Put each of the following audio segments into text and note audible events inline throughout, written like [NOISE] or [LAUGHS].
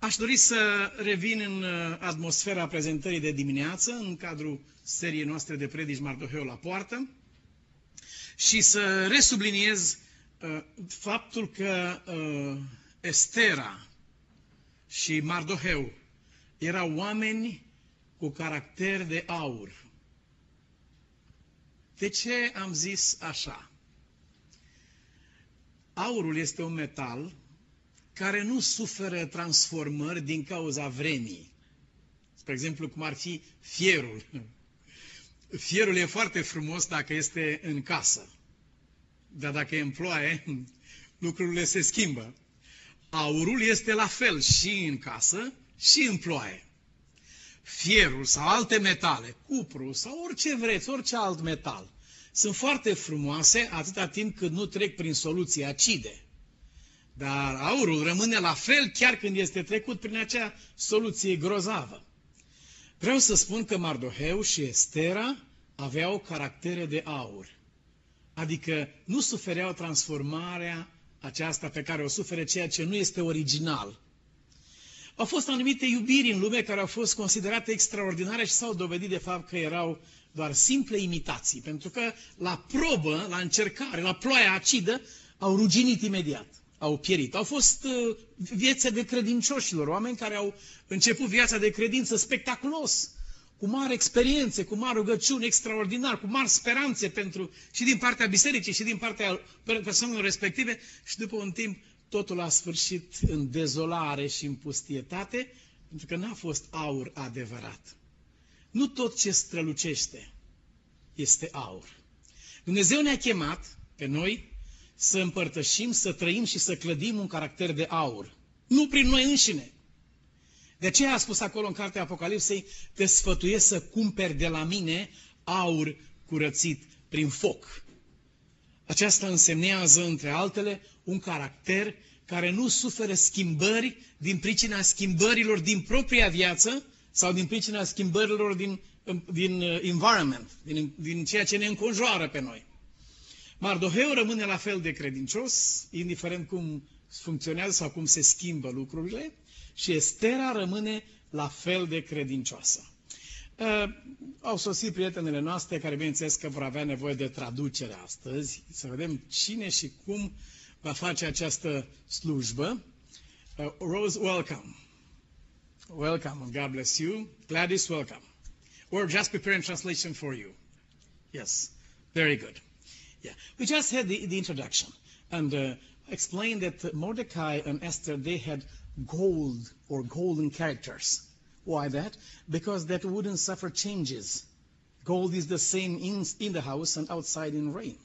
Aș dori să revin în uh, atmosfera prezentării de dimineață, în cadrul seriei noastre de predici Mardoheu la poartă, și să resubliniez uh, faptul că uh, Estera și Mardoheu erau oameni cu caracter de aur. De ce am zis așa? Aurul este un metal care nu suferă transformări din cauza vremii. Spre exemplu, cum ar fi fierul. Fierul e foarte frumos dacă este în casă. Dar dacă e în ploaie, lucrurile se schimbă. Aurul este la fel și în casă și în ploaie. Fierul sau alte metale, cupru sau orice vreți, orice alt metal, sunt foarte frumoase atâta timp cât nu trec prin soluții acide. Dar aurul rămâne la fel chiar când este trecut prin acea soluție grozavă. Vreau să spun că Mardoheu și Estera aveau caractere de aur. Adică nu sufereau transformarea aceasta pe care o suferă ceea ce nu este original. Au fost anumite iubiri în lume care au fost considerate extraordinare și s-au dovedit de fapt că erau doar simple imitații, pentru că la probă, la încercare, la ploaia acidă, au ruginit imediat, au pierit. Au fost uh, viețe de credincioșilor, oameni care au început viața de credință spectaculos, cu mari experiențe, cu mari rugăciuni extraordinar, cu mari speranțe pentru, și din partea bisericii și din partea persoanelor respective și după un timp totul a sfârșit în dezolare și în pustietate, pentru că n-a fost aur adevărat. Nu tot ce strălucește este aur. Dumnezeu ne-a chemat pe noi să împărtășim, să trăim și să clădim un caracter de aur. Nu prin noi înșine. De aceea a spus acolo în cartea Apocalipsei, te sfătuiesc să cumperi de la mine aur curățit prin foc. Aceasta însemnează, între altele, un caracter care nu suferă schimbări din pricina schimbărilor din propria viață sau din pricina schimbărilor din, din uh, environment, din, din ceea ce ne înconjoară pe noi. Mardoheu rămâne la fel de credincios, indiferent cum funcționează sau cum se schimbă lucrurile, și Estera rămâne la fel de credincioasă. Uh, au sosit prietenele noastre care, bineînțeles, că vor avea nevoie de traducere astăzi, să vedem cine și cum va face această slujbă. Uh, Rose, welcome. Welcome and God bless you. Gladys, welcome. We're just preparing translation for you. Yes, very good. Yeah, we just had the, the introduction and uh, explained that Mordecai and Esther they had gold or golden characters. Why that? Because that wouldn't suffer changes. Gold is the same in, in the house and outside in rain.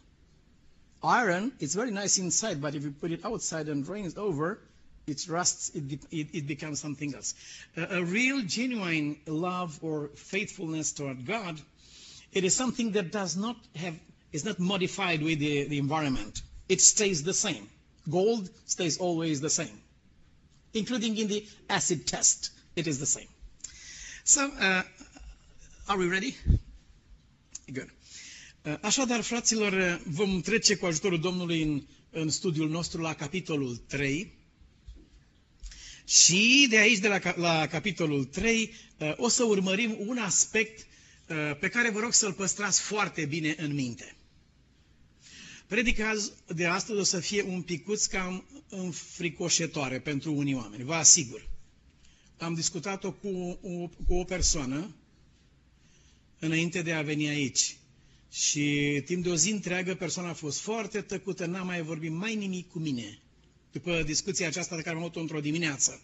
Iron is very nice inside, but if you put it outside and rains over, it rusts, it, it, it becomes something else. A, a real, genuine love or faithfulness toward God, it is something that does not have, is not modified with the, the environment. It stays the same. Gold stays always the same including in the acid test. It is the same. So, uh, are we ready? Good. Uh, așadar, fraților, uh, vom trece cu ajutorul Domnului în, în studiul nostru la capitolul 3. Și de aici, de la, la capitolul 3, uh, o să urmărim un aspect pe care vă rog să-l păstrați foarte bine în minte. Predica de astăzi o să fie un picuț cam înfricoșătoare pentru unii oameni, vă asigur. Am discutat-o cu o, cu o persoană înainte de a veni aici. Și timp de o zi întreagă persoana a fost foarte tăcută, n-a mai vorbit mai nimic cu mine. După discuția aceasta de care am avut-o într-o dimineață.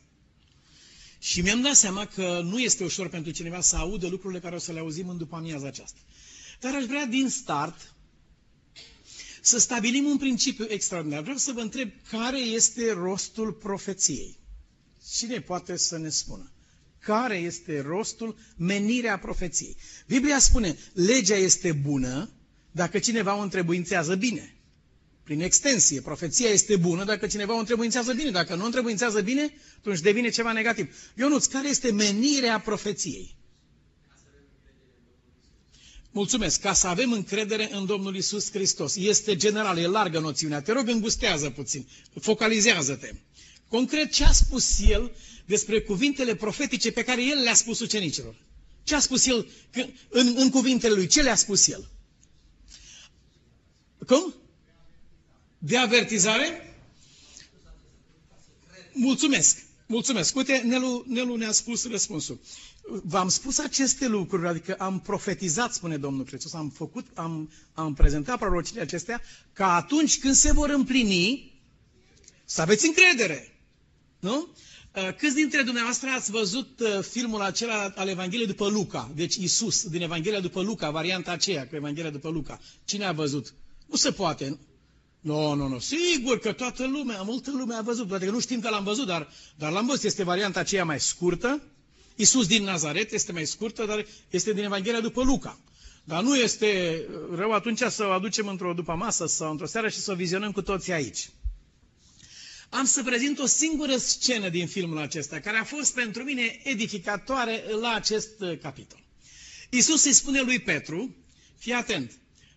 Și mi-am dat seama că nu este ușor pentru cineva să audă lucrurile care o să le auzim în după amiaza aceasta. Dar aș vrea din start să stabilim un principiu extraordinar. Vreau să vă întreb care este rostul profeției. Cine poate să ne spună? Care este rostul, menirea profeției? Biblia spune, legea este bună dacă cineva o întrebuințează bine. Prin extensie, profeția este bună dacă cineva o întrebuințează bine. Dacă nu o întrebuințează bine, atunci devine ceva negativ. Ionuț, care este menirea profeției? Mulțumesc, ca să avem încredere în Domnul Isus Hristos. Este general, e largă noțiunea. Te rog, îngustează puțin, focalizează-te. Concret, ce a spus el despre cuvintele profetice pe care el le-a spus ucenicilor? Ce a spus el în, în cuvintele lui? Ce le-a spus el? Cum? De avertizare? Mulțumesc. Mulțumesc. Uite, Nelu, Nelu ne-a spus răspunsul. V-am spus aceste lucruri, adică am profetizat, spune Domnul Hristos, am făcut, am, am prezentat prorocile acestea, ca atunci când se vor împlini, să aveți încredere. Nu? Uh, câți dintre dumneavoastră ați văzut uh, filmul acela al Evangheliei după Luca? Deci Isus, din Evanghelia după Luca, varianta aceea cu Evanghelia după Luca. Cine a văzut? Nu se poate. Nu, nu, nu. Sigur că toată lumea, multă lume a văzut. Poate că nu știm că l-am văzut, dar, dar l-am văzut. Este varianta aceea mai scurtă. Isus din Nazaret este mai scurtă, dar este din Evanghelia după Luca. Dar nu este rău atunci să o aducem într-o după masă sau într-o seară și să o vizionăm cu toții aici. Am să prezint o singură scenă din filmul acesta, care a fost pentru mine edificatoare la acest uh, capitol. Isus îi spune lui Petru, fii atent,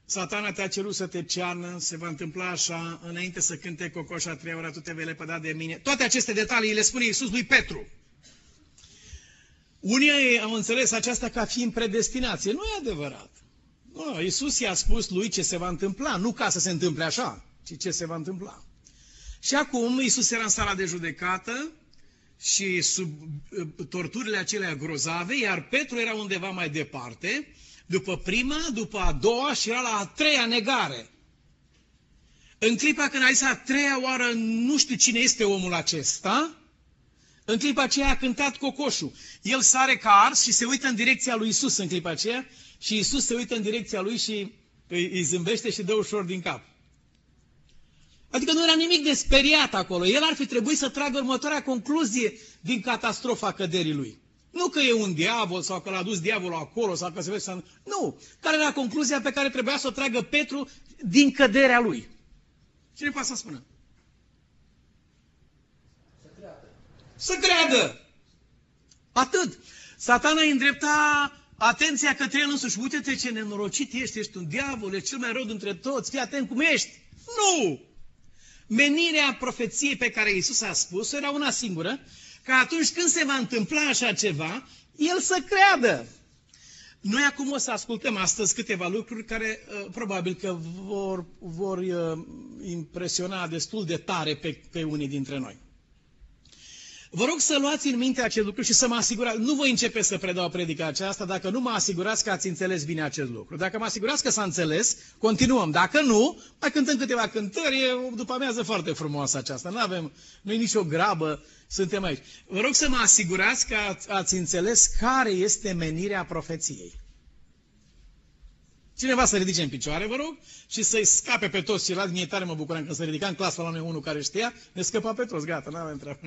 satana te-a cerut să te cearnă, se va întâmpla așa, înainte să cânte cocoșa trei ora, tu te vei lepăda de mine. Toate aceste detalii le spune Isus lui Petru. Unii au înțeles aceasta ca fiind predestinație. Nu e adevărat. Nu, Isus i-a spus lui ce se va întâmpla, nu ca să se întâmple așa, ci ce se va întâmpla. Și acum Isus era în sala de judecată și sub uh, torturile acelea grozave, iar Petru era undeva mai departe, după prima, după a doua și era la a treia negare. În clipa când a zis a treia oară, nu știu cine este omul acesta, în clipa aceea a cântat cocoșul. El sare ca ars și se uită în direcția lui Isus în clipa aceea și Isus se uită în direcția lui și îi, îi zâmbește și dă ușor din cap. Adică nu era nimic de speriat acolo. El ar fi trebuit să tragă următoarea concluzie din catastrofa căderii lui. Nu că e un diavol sau că l-a dus diavolul acolo sau că se vede să... Nu. Care era concluzia pe care trebuia să o tragă Petru din căderea lui? Cine poate să spună? Să creadă. Să creadă! Atât. Satana îi îndrepta atenția către el însuși. Uite-te ce nenorocit ești, ești un diavol, ești cel mai rău dintre toți, fii atent cum ești. Nu! Menirea profeției pe care Iisus a spus era una singură, ca atunci când se va întâmpla așa ceva, el să creadă. Noi acum o să ascultăm astăzi câteva lucruri care uh, probabil că vor, vor uh, impresiona destul de tare pe, pe unii dintre noi. Vă rog să luați în minte acest lucru și să mă asigurați. Nu voi începe să predau predica aceasta dacă nu mă asigurați că ați înțeles bine acest lucru. Dacă mă asigurați că s-a înțeles, continuăm. Dacă nu, mai cântăm câteva cântări. E după amiază foarte frumoasă aceasta. Nu avem, nu e nicio grabă, suntem aici. Vă rog să mă asigurați că ați, ați înțeles care este menirea profeției. Cineva să ridice în picioare, vă rog, și să-i scape pe toți ceilalți. Mie tare mă bucuram când se ridica în clasa la noi unul care știa, ne scăpa pe toți, gata, nu avem treabă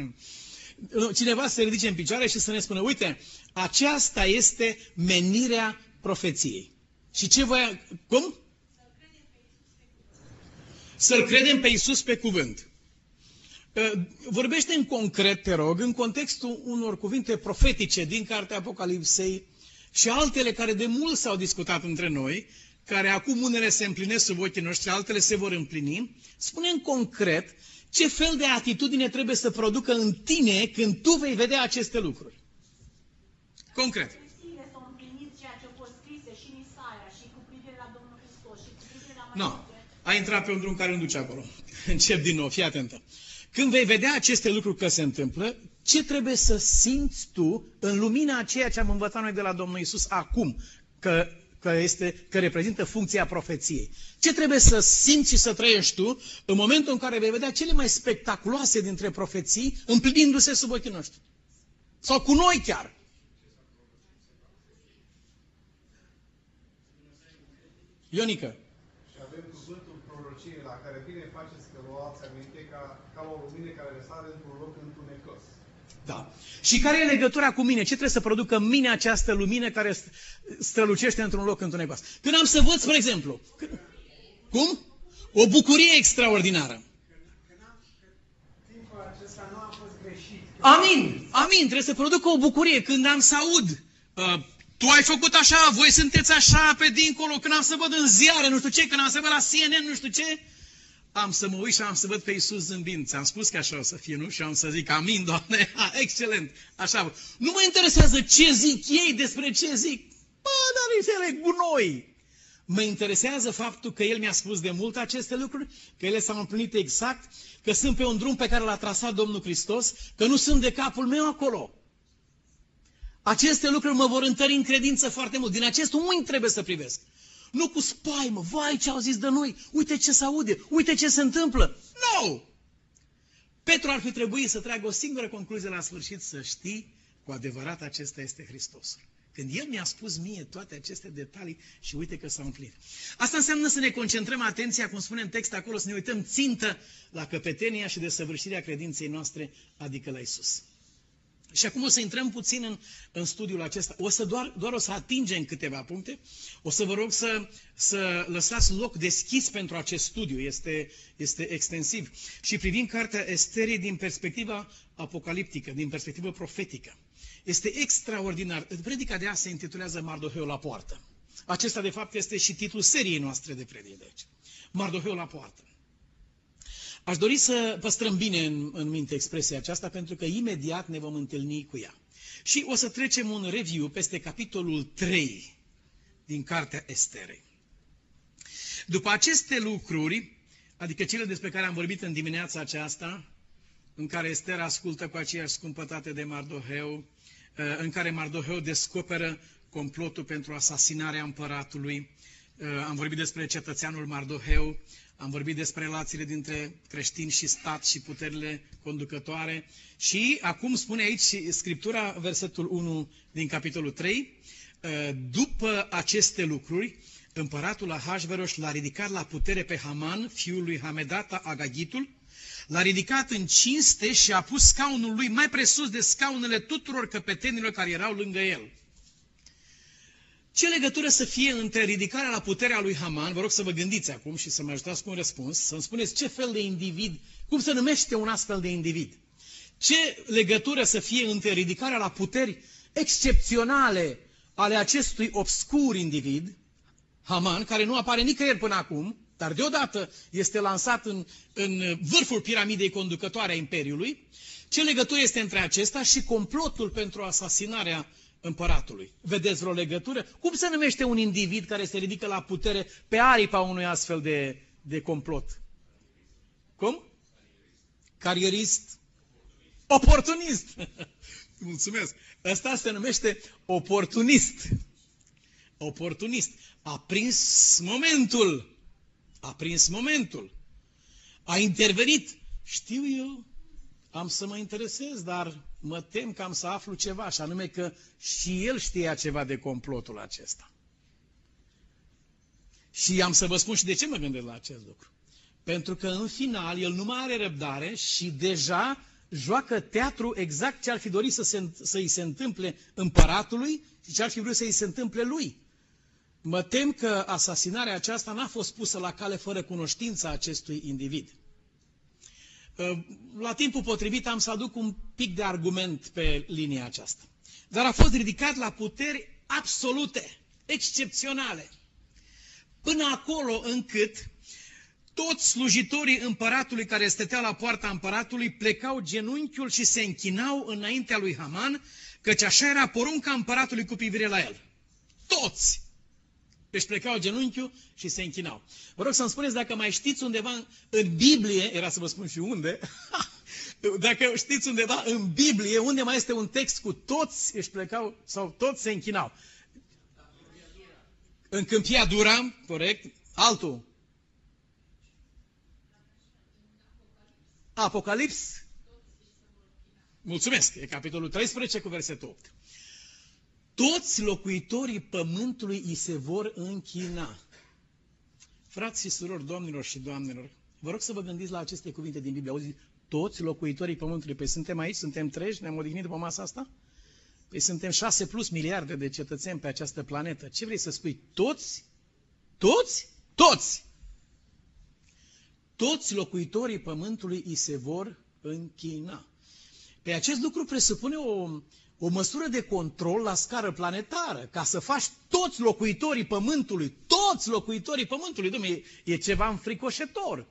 cineva să se ridice în picioare și să ne spună, uite, aceasta este menirea profeției. Și ce voi... Cum? Să-L credem pe Iisus pe cuvânt. Ă, vorbește în concret, te rog, în contextul unor cuvinte profetice din Cartea Apocalipsei și altele care de mult s-au discutat între noi, care acum unele se împlinesc sub ochii noștri, altele se vor împlini, spune în concret ce fel de atitudine trebuie să producă în tine când tu vei vedea aceste lucruri? Concret. Nu. No. Ai intrat pe un drum care nu duce acolo. [LAUGHS] Încep din nou, fii atentă. Când vei vedea aceste lucruri că se întâmplă, ce trebuie să simți tu în lumina a ceea ce am învățat noi de la Domnul Isus acum? Că că, este, că reprezintă funcția profeției. Ce trebuie să simți și să trăiești tu în momentul în care vei vedea cele mai spectaculoase dintre profeții împlinindu-se sub ochii noștri? Sau cu noi chiar. Ionică. Și avem cuvântul prorociei la care bine faceți că luați aminte ca, ca o lumină care răsare într-un loc întunecos. Da. Și care e legătura cu mine? Ce trebuie să producă în mine această lumină care strălucește într-un loc întunecos? Când am să văd, spre exemplu, cum? O bucurie extraordinară. Amin, amin, trebuie să producă o bucurie când am să aud. Uh, tu ai făcut așa, voi sunteți așa pe dincolo, când am să văd în ziare, nu știu ce, când am să văd la CNN, nu știu ce. Am să mă uit și am să văd pe Iisus zâmbind. Ți-am spus că așa o să fie, nu? Și am să zic, amin, Doamne, [LAUGHS] ha, excelent. Așa, nu mă interesează ce zic ei despre ce zic. Bă, dar ele gunoi. Mă interesează faptul că El mi-a spus de mult aceste lucruri, că ele s-au împlinit exact, că sunt pe un drum pe care l-a trasat Domnul Hristos, că nu sunt de capul meu acolo. Aceste lucruri mă vor întări în credință foarte mult. Din acest unghi trebuie să privesc. Nu cu spaimă, vai ce au zis de noi, uite ce se aude, uite ce se întâmplă. Nu! No! Petru ar fi trebuit să tragă o singură concluzie la sfârșit, să știi, cu adevărat acesta este Hristosul. Când El mi-a spus mie toate aceste detalii și uite că s-au împlinit. Asta înseamnă să ne concentrăm atenția, cum spune în text acolo, să ne uităm țintă la căpetenia și desăvârșirea credinței noastre, adică la Isus. Și acum o să intrăm puțin în, în studiul acesta. O să doar, doar o să atingem câteva puncte. O să vă rog să, să lăsați loc deschis pentru acest studiu. Este, este extensiv. Și privind cartea Esterii din perspectiva apocaliptică, din perspectivă profetică. Este extraordinar. Predica de azi se intitulează Mardoheu la poartă. Acesta, de fapt, este și titlul seriei noastre de predici. Mardoheu la poartă. Aș dori să păstrăm bine în, în minte expresia aceasta, pentru că imediat ne vom întâlni cu ea. Și o să trecem un review peste capitolul 3 din Cartea Esterei. După aceste lucruri, adică cele despre care am vorbit în dimineața aceasta, în care Ester ascultă cu aceeași scumpătate de Mardoheu, eh, în care Mardoheu descoperă complotul pentru asasinarea împăratului, eh, am vorbit despre cetățeanul Mardoheu, am vorbit despre relațiile dintre creștini și stat și puterile conducătoare și acum spune aici Scriptura, versetul 1 din capitolul 3, ă, după aceste lucruri, împăratul Ahasveros l-a ridicat la putere pe Haman, fiul lui Hamedata Agagitul, l-a ridicat în cinste și a pus scaunul lui mai presus de scaunele tuturor căpetenilor care erau lângă el. Ce legătură să fie între ridicarea la puterea lui Haman, vă rog să vă gândiți acum și să mă ajutați cu un răspuns, să-mi spuneți ce fel de individ, cum se numește un astfel de individ? Ce legătură să fie între ridicarea la puteri excepționale ale acestui obscur individ, Haman, care nu apare nicăieri până acum, dar deodată este lansat în, în vârful piramidei conducătoare a Imperiului, ce legătură este între acesta și complotul pentru asasinarea împăratului. Vedeți vreo legătură? Cum se numește un individ care se ridică la putere pe aripa unui astfel de, de complot? Cum? Carierist? Oportunist! [LAUGHS] Mulțumesc! Ăsta se numește oportunist. Oportunist. A prins momentul. A prins momentul. A intervenit. Știu eu, am să mă interesez, dar mă tem că am să aflu ceva, și anume că și el știa ceva de complotul acesta. Și am să vă spun și de ce mă gândesc la acest lucru. Pentru că în final el nu mai are răbdare și deja joacă teatru exact ce ar fi dorit să se, să-i se întâmple împăratului și ce ar fi vrut să-i se întâmple lui. Mă tem că asasinarea aceasta n-a fost pusă la cale fără cunoștința acestui individ. Ă, la timpul potrivit am să aduc un pic de argument pe linia aceasta. Dar a fost ridicat la puteri absolute, excepționale. Până acolo încât toți slujitorii împăratului care stăteau la poarta împăratului plecau genunchiul și se închinau înaintea lui Haman, căci așa era porunca împăratului cu privire la el. Toți! Își plecau genunchiul și se închinau. Vă rog să-mi spuneți dacă mai știți undeva în Biblie, era să vă spun și unde, [LAUGHS] dacă știți undeva în Biblie, unde mai este un text cu toți își plecau sau toți se închinau. În Câmpia Dura, corect, altul. Apocalips. Mulțumesc, e capitolul 13 cu versetul 8 toți locuitorii pământului îi se vor închina. Frați și surori, domnilor și doamnelor, vă rog să vă gândiți la aceste cuvinte din Biblie. Auzi, toți locuitorii pământului. Păi suntem aici, suntem treji, ne-am odihnit după masa asta? Păi suntem șase plus miliarde de cetățeni pe această planetă. Ce vrei să spui? Toți? Toți? Toți! Toți locuitorii pământului îi se vor închina. Pe acest lucru presupune o, o măsură de control la scară planetară, ca să faci toți locuitorii Pământului, toți locuitorii Pământului, domnule, e, e ceva înfricoșător.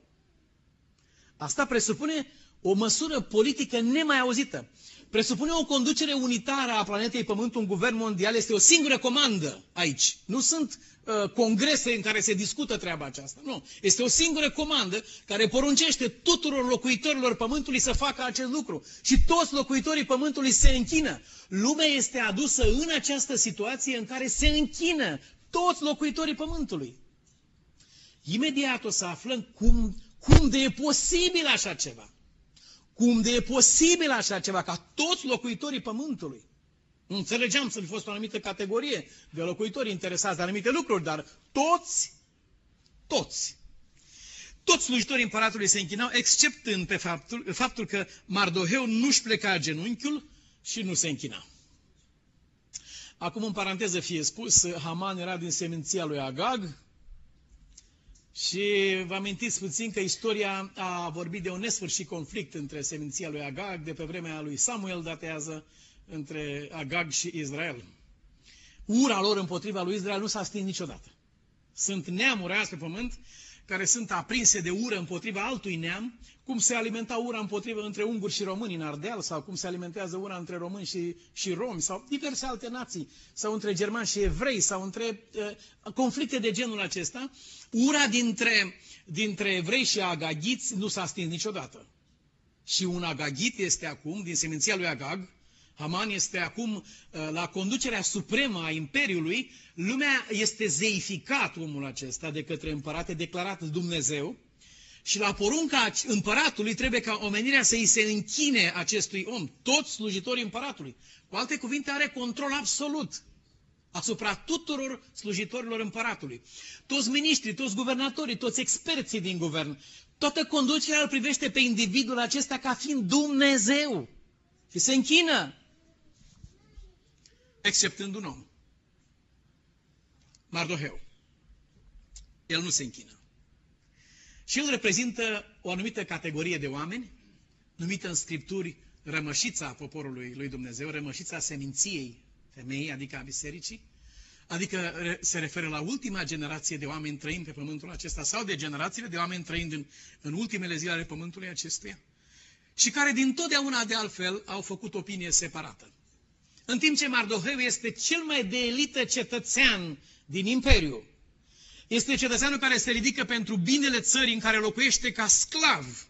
Asta presupune o măsură politică nemai auzită. Presupune o conducere unitară a planetei Pământ, un guvern mondial, este o singură comandă aici. Nu sunt uh, congrese în care se discută treaba aceasta. Nu. Este o singură comandă care poruncește tuturor locuitorilor Pământului să facă acest lucru. Și toți locuitorii Pământului se închină. Lumea este adusă în această situație în care se închină toți locuitorii Pământului. Imediat o să aflăm cum, cum de e posibil așa ceva. Cum de e posibil așa ceva, ca toți locuitorii Pământului. Nu înțelegeam să fi fost o anumită categorie de locuitori interesați de anumite lucruri, dar toți, toți, toți slujitorii împăratului se închinau, exceptând pe faptul, faptul că Mardoheu nu-și pleca genunchiul și nu se închina. Acum, în paranteză fie spus, Haman era din seminția lui Agag, și vă amintiți puțin că istoria a vorbit de un nesfârșit conflict între seminția lui Agag, de pe vremea lui Samuel datează, între Agag și Israel. Ura lor împotriva lui Israel nu s-a stins niciodată. Sunt neamuri azi pe pământ care sunt aprinse de ură împotriva altui neam, cum se alimenta ura împotriva între unguri și români în Ardeal, sau cum se alimentează ura între români și, și romi, sau diverse alte nații, sau între germani și evrei, sau între uh, conflicte de genul acesta, ura dintre, dintre evrei și agagiți nu s-a stins niciodată. Și un agagit este acum, din seminția lui Agag, Haman este acum uh, la conducerea supremă a Imperiului, lumea este zeificat omul acesta de către împărate, declarat Dumnezeu, și la porunca împăratului trebuie ca omenirea să îi se închine acestui om, toți slujitorii împăratului. Cu alte cuvinte, are control absolut asupra tuturor slujitorilor împăratului. Toți miniștrii, toți guvernatorii, toți experții din guvern, toată conducerea îl privește pe individul acesta ca fiind Dumnezeu. Și se închină exceptând un om. Mardoheu. El nu se închină. Și el reprezintă o anumită categorie de oameni, numită în Scripturi rămășița poporului lui Dumnezeu, rămășița seminției femeii, adică a bisericii, adică se referă la ultima generație de oameni trăind pe pământul acesta sau de generațiile de oameni trăind în, în ultimele zile ale pământului acestuia și care din totdeauna de altfel au făcut opinie separată. În timp ce Mardoheu este cel mai de elită cetățean din Imperiu. Este cetățeanul care se ridică pentru binele țării în care locuiește ca sclav,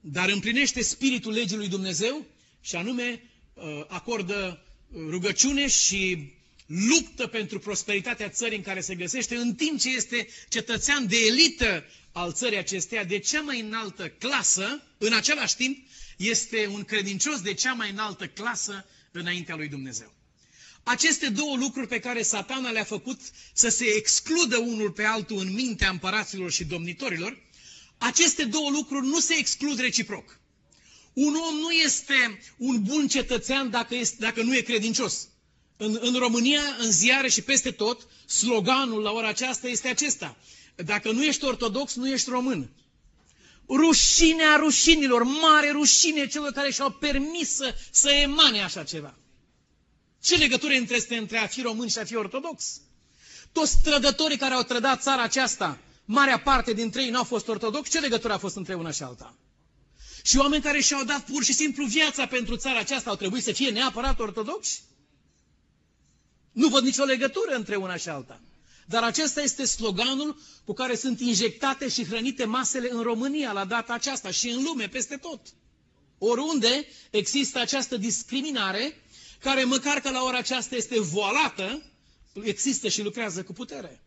dar împlinește spiritul legii lui Dumnezeu și anume uh, acordă uh, rugăciune și luptă pentru prosperitatea țării în care se găsește, în timp ce este cetățean de elită al țării acesteia, de cea mai înaltă clasă, în același timp este un credincios de cea mai înaltă clasă înaintea lui Dumnezeu. Aceste două lucruri pe care satana le-a făcut să se excludă unul pe altul în mintea împăraților și domnitorilor, aceste două lucruri nu se exclud reciproc. Un om nu este un bun cetățean dacă, este, dacă nu e credincios. În, în România, în ziare și peste tot, sloganul la ora aceasta este acesta. Dacă nu ești ortodox, nu ești român. Rușinea rușinilor, mare rușine celor care și-au permis să, să emane așa ceva. Ce legătură este între a fi român și a fi ortodox? Toți trădătorii care au trădat țara aceasta, marea parte dintre ei n-au fost ortodoxi, ce legătură a fost între una și alta? Și oameni care și-au dat pur și simplu viața pentru țara aceasta au trebuit să fie neapărat ortodoxi? Nu văd nicio legătură între una și alta. Dar acesta este sloganul cu care sunt injectate și hrănite masele în România la data aceasta și în lume, peste tot. Oriunde există această discriminare, care măcar că la ora aceasta este voalată, există și lucrează cu putere.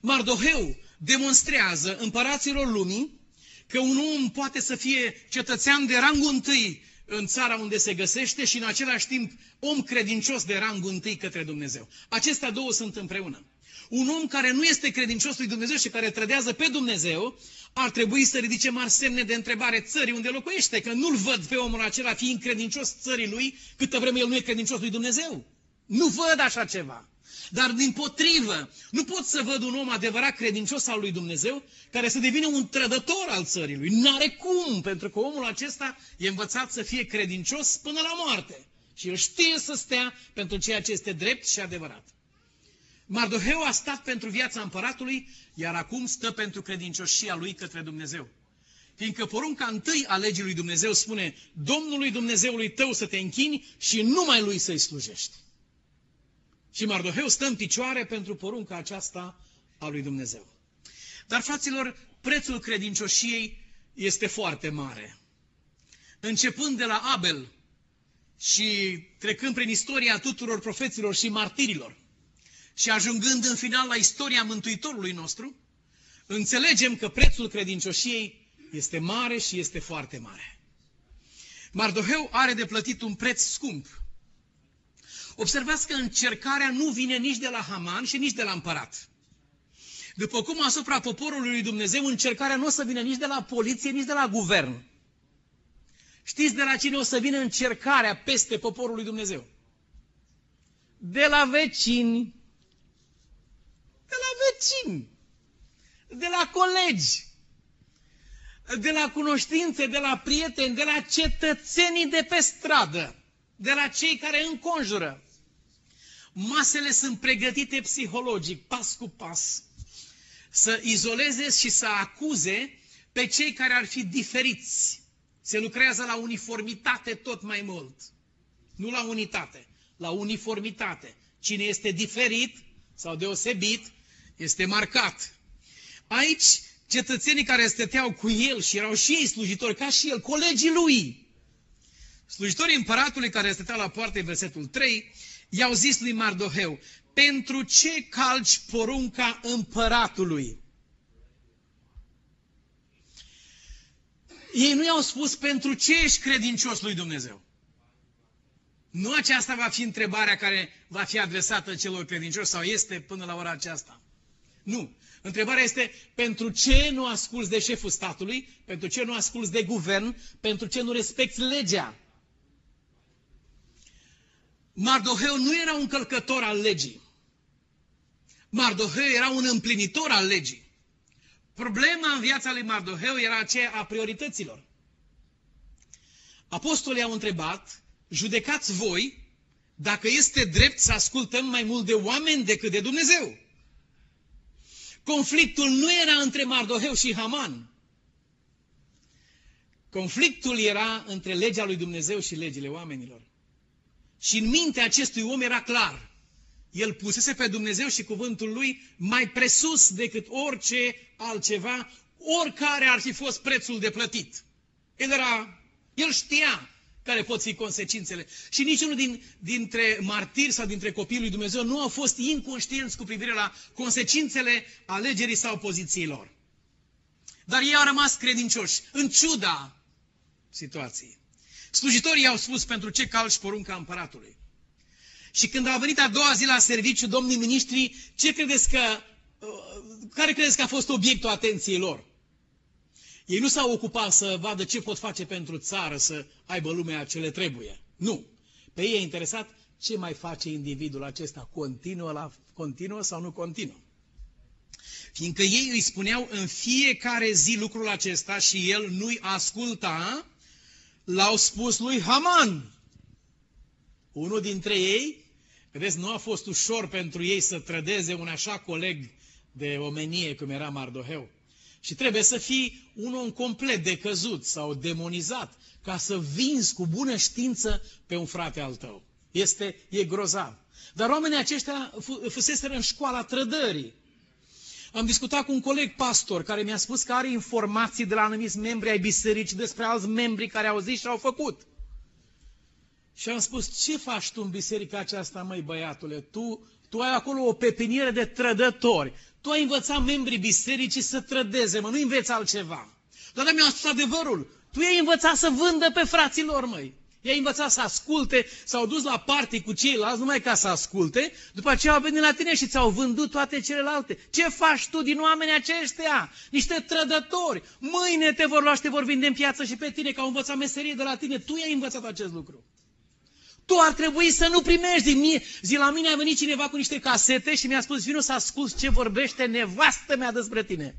Mardoheu demonstrează împăraților lumii că un om poate să fie cetățean de rangul întâi în țara unde se găsește și în același timp om credincios de rangul întâi către Dumnezeu. Acestea două sunt împreună. Un om care nu este credincios lui Dumnezeu și care trădează pe Dumnezeu, ar trebui să ridice mari semne de întrebare țării unde locuiește, că nu-l văd pe omul acela fiind credincios țării lui, câtă vreme el nu e credincios lui Dumnezeu. Nu văd așa ceva. Dar din potrivă, nu pot să văd un om adevărat credincios al lui Dumnezeu care să devină un trădător al țării lui. N-are cum, pentru că omul acesta e învățat să fie credincios până la moarte. Și el știe să stea pentru ceea ce este drept și adevărat. Mardoheu a stat pentru viața împăratului, iar acum stă pentru credincioșia lui către Dumnezeu. Fiindcă porunca întâi a legii lui Dumnezeu spune Domnului Dumnezeului tău să te închini și numai lui să-i slujești. Și Mardoheu stă în picioare pentru porunca aceasta a lui Dumnezeu. Dar, fraților, prețul credincioșiei este foarte mare. Începând de la Abel și trecând prin istoria tuturor profeților și martirilor și ajungând în final la istoria Mântuitorului nostru, înțelegem că prețul credincioșiei este mare și este foarte mare. Mardoheu are de plătit un preț scump. Observați că încercarea nu vine nici de la Haman și nici de la împărat. După cum asupra poporului lui Dumnezeu, încercarea nu o să vină nici de la poliție, nici de la guvern. Știți de la cine o să vină încercarea peste poporul lui Dumnezeu? De la vecini. De la vecini. De la colegi. De la cunoștințe, de la prieteni, de la cetățenii de pe stradă. De la cei care înconjură. Masele sunt pregătite psihologic, pas cu pas să izoleze și să acuze pe cei care ar fi diferiți. Se lucrează la uniformitate tot mai mult. Nu la unitate, la uniformitate. Cine este diferit sau deosebit este marcat. Aici, cetățenii care stăteau cu el și erau și ei slujitori, ca și el, colegii lui, slujitorii împăratului care stătea la poartă, versetul 3, i-au zis lui Mardoheu, pentru ce calci porunca împăratului? Ei nu i-au spus pentru ce ești credincios lui Dumnezeu. Nu aceasta va fi întrebarea care va fi adresată celor credincioși sau este până la ora aceasta. Nu. Întrebarea este pentru ce nu asculți de șeful statului, pentru ce nu asculți de guvern, pentru ce nu respecti legea. Mardoheu nu era un călcător al legii. Mardoheu era un împlinitor al legii. Problema în viața lui Mardoheu era aceea a priorităților. Apostolii au întrebat, judecați voi dacă este drept să ascultăm mai mult de oameni decât de Dumnezeu. Conflictul nu era între Mardoheu și Haman. Conflictul era între legea lui Dumnezeu și legile oamenilor. Și în mintea acestui om era clar. El pusese pe Dumnezeu și cuvântul lui mai presus decât orice altceva, oricare ar fi fost prețul de plătit. El, era, el știa care pot fi consecințele. Și niciunul din, dintre martiri sau dintre copiii lui Dumnezeu nu au fost inconștienți cu privire la consecințele alegerii sau poziției lor. Dar ei au rămas credincioși, în ciuda situației. Slujitorii au spus pentru ce calci porunca împăratului. Și când a venit a doua zi la serviciu, domnii miniștri, ce credeți că, uh, care credeți că a fost obiectul atenției lor? Ei nu s-au ocupat să vadă ce pot face pentru țară, să aibă lumea ce le trebuie. Nu. Pe ei e interesat ce mai face individul acesta, continuă, la, continuă sau nu continuă. Fiindcă ei îi spuneau în fiecare zi lucrul acesta și el nu-i asculta, l-au spus lui Haman. Unul dintre ei Vedeți, nu a fost ușor pentru ei să trădeze un așa coleg de omenie cum era Mardoheu. Și trebuie să fii un om complet decăzut sau demonizat ca să vinzi cu bună știință pe un frate al tău. Este, e grozav. Dar oamenii aceștia fuseseră în școala trădării. Am discutat cu un coleg pastor care mi-a spus că are informații de la anumiți membri ai bisericii despre alți membri care au zis și au făcut. Și am spus, ce faci tu în biserica aceasta, măi băiatule? Tu, tu ai acolo o pepiniere de trădători. Tu ai învățat membrii bisericii să trădeze, mă, nu înveți altceva. Dar mi-a spus adevărul. Tu i-ai învățat să vândă pe frații lor, măi. I-ai învățat să asculte, s-au dus la party cu ceilalți numai ca să asculte, după aceea au venit la tine și ți-au vândut toate celelalte. Ce faci tu din oamenii aceștia? Niște trădători. Mâine te vor lua și te vor vinde în piață și pe tine, că au învățat meserie de la tine. Tu i-ai învățat acest lucru. Tu ar trebui să nu primești din mine. Zi, la mine a venit cineva cu niște casete și mi-a spus, vino să ascult ce vorbește nevastă mea despre tine.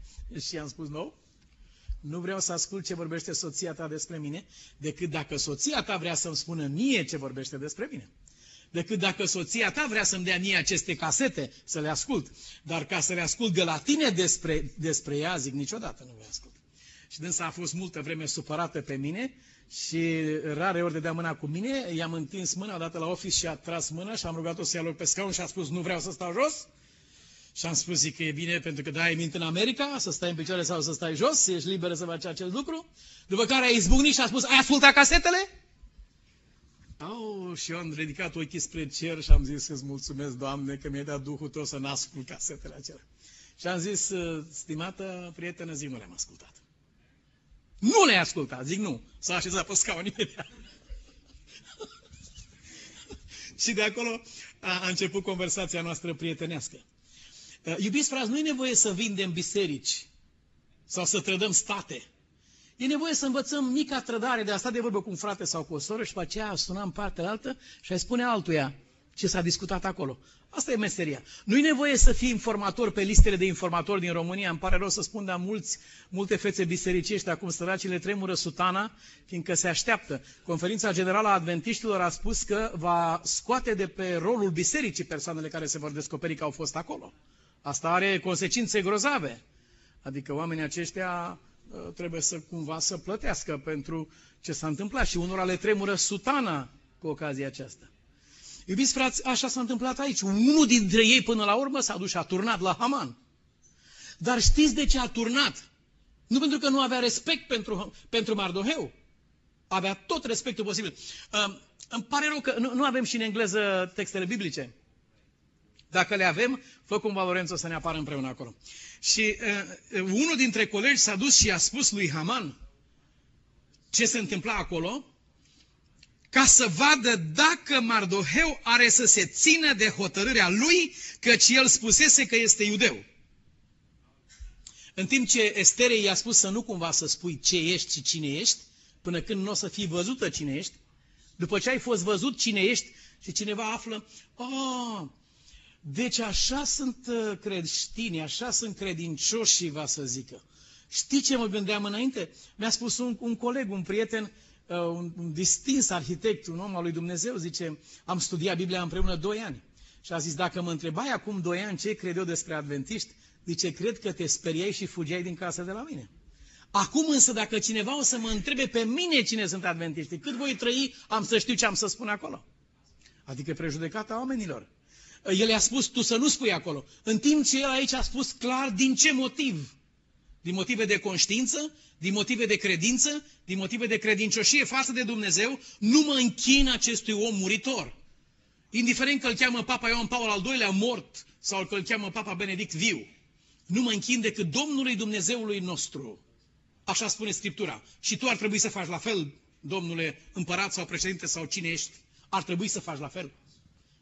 Și am spus, nu, nu vreau să ascult ce vorbește soția ta despre mine, decât dacă soția ta vrea să-mi spună mie ce vorbește despre mine. Decât dacă soția ta vrea să-mi dea mie aceste casete să le ascult. Dar ca să le ascult de la tine despre, despre ea, zic, niciodată nu le ascult. Și dânsa a fost multă vreme supărată pe mine și rare ori dădea mâna cu mine, i-am întins mâna, dată la office și a tras mâna și am rugat-o să ia loc pe scaun și a spus nu vreau să stau jos. Și am spus, zic că e bine pentru că dai mint în America, să stai în picioare sau să stai jos, ești liberă să faci acest lucru. După care a izbucnit și a spus, ai ascultat casetele? Au, și eu am ridicat ochii spre cer și am zis să-ți mulțumesc, Doamne, că mi-ai dat Duhul tău să n-ascult casetele acelea. Și am zis, stimată prietenă, zi, nu le-am ascultat. Nu le-ai ascultat, zic nu. S-a așezat pe scaun imediat. [LAUGHS] și de acolo a, a început conversația noastră prietenească. Uh, iubiți frați, nu e nevoie să vindem biserici sau să trădăm state. E nevoie să învățăm mica trădare de a sta de vorbă cu un frate sau cu o soră și pe aceea suna în partea altă și ai spune altuia ce s-a discutat acolo. Asta e meseria. Nu e nevoie să fii informator pe listele de informatori din România. Îmi pare rău să spun, dar mulți, multe fețe bisericești acum săracile tremură sutana, fiindcă se așteaptă. Conferința Generală a Adventiștilor a spus că va scoate de pe rolul bisericii persoanele care se vor descoperi că au fost acolo. Asta are consecințe grozave. Adică oamenii aceștia uh, trebuie să cumva să plătească pentru ce s-a întâmplat și unora le tremură sutana cu ocazia aceasta. Iubiți frați, așa s-a întâmplat aici. Unul dintre ei până la urmă s-a dus și a turnat la Haman. Dar știți de ce a turnat? Nu pentru că nu avea respect pentru, pentru Mardoheu. Avea tot respectul posibil. Uh, îmi pare rău că nu, nu avem și în engleză textele biblice. Dacă le avem, fă cum Valorențo să ne apară împreună acolo. Și uh, unul dintre colegi s-a dus și a spus lui Haman ce se întâmpla acolo, ca să vadă dacă Mardoheu are să se țină de hotărârea lui, căci el spusese că este iudeu. În timp ce Estere i-a spus să nu cumva să spui ce ești și cine ești, până când nu o să fii văzută cine ești, după ce ai fost văzut cine ești și cineva află, oh, deci așa sunt uh, creștini, așa sunt credincioși, va să zică. Știi ce mă gândeam înainte? Mi-a spus un, un coleg, un prieten, uh, un, un distins arhitect, un om al lui Dumnezeu, zice, am studiat Biblia împreună doi ani. Și a zis, dacă mă întrebai acum doi ani ce cred eu despre adventiști, zice, cred că te speriai și fugeai din casă de la mine. Acum însă, dacă cineva o să mă întrebe pe mine cine sunt adventiști, cât voi trăi, am să știu ce am să spun acolo. Adică prejudecata oamenilor. El i-a spus, tu să nu spui acolo. În timp ce el aici a spus clar din ce motiv. Din motive de conștiință, din motive de credință, din motive de credincioșie față de Dumnezeu, nu mă închin acestui om muritor. Indiferent că îl cheamă Papa Ioan Paul al II-lea mort sau că îl cheamă Papa Benedict viu. Nu mă închin decât Domnului Dumnezeului nostru. Așa spune Scriptura. Și tu ar trebui să faci la fel, domnule împărat sau președinte sau cine ești. Ar trebui să faci la fel.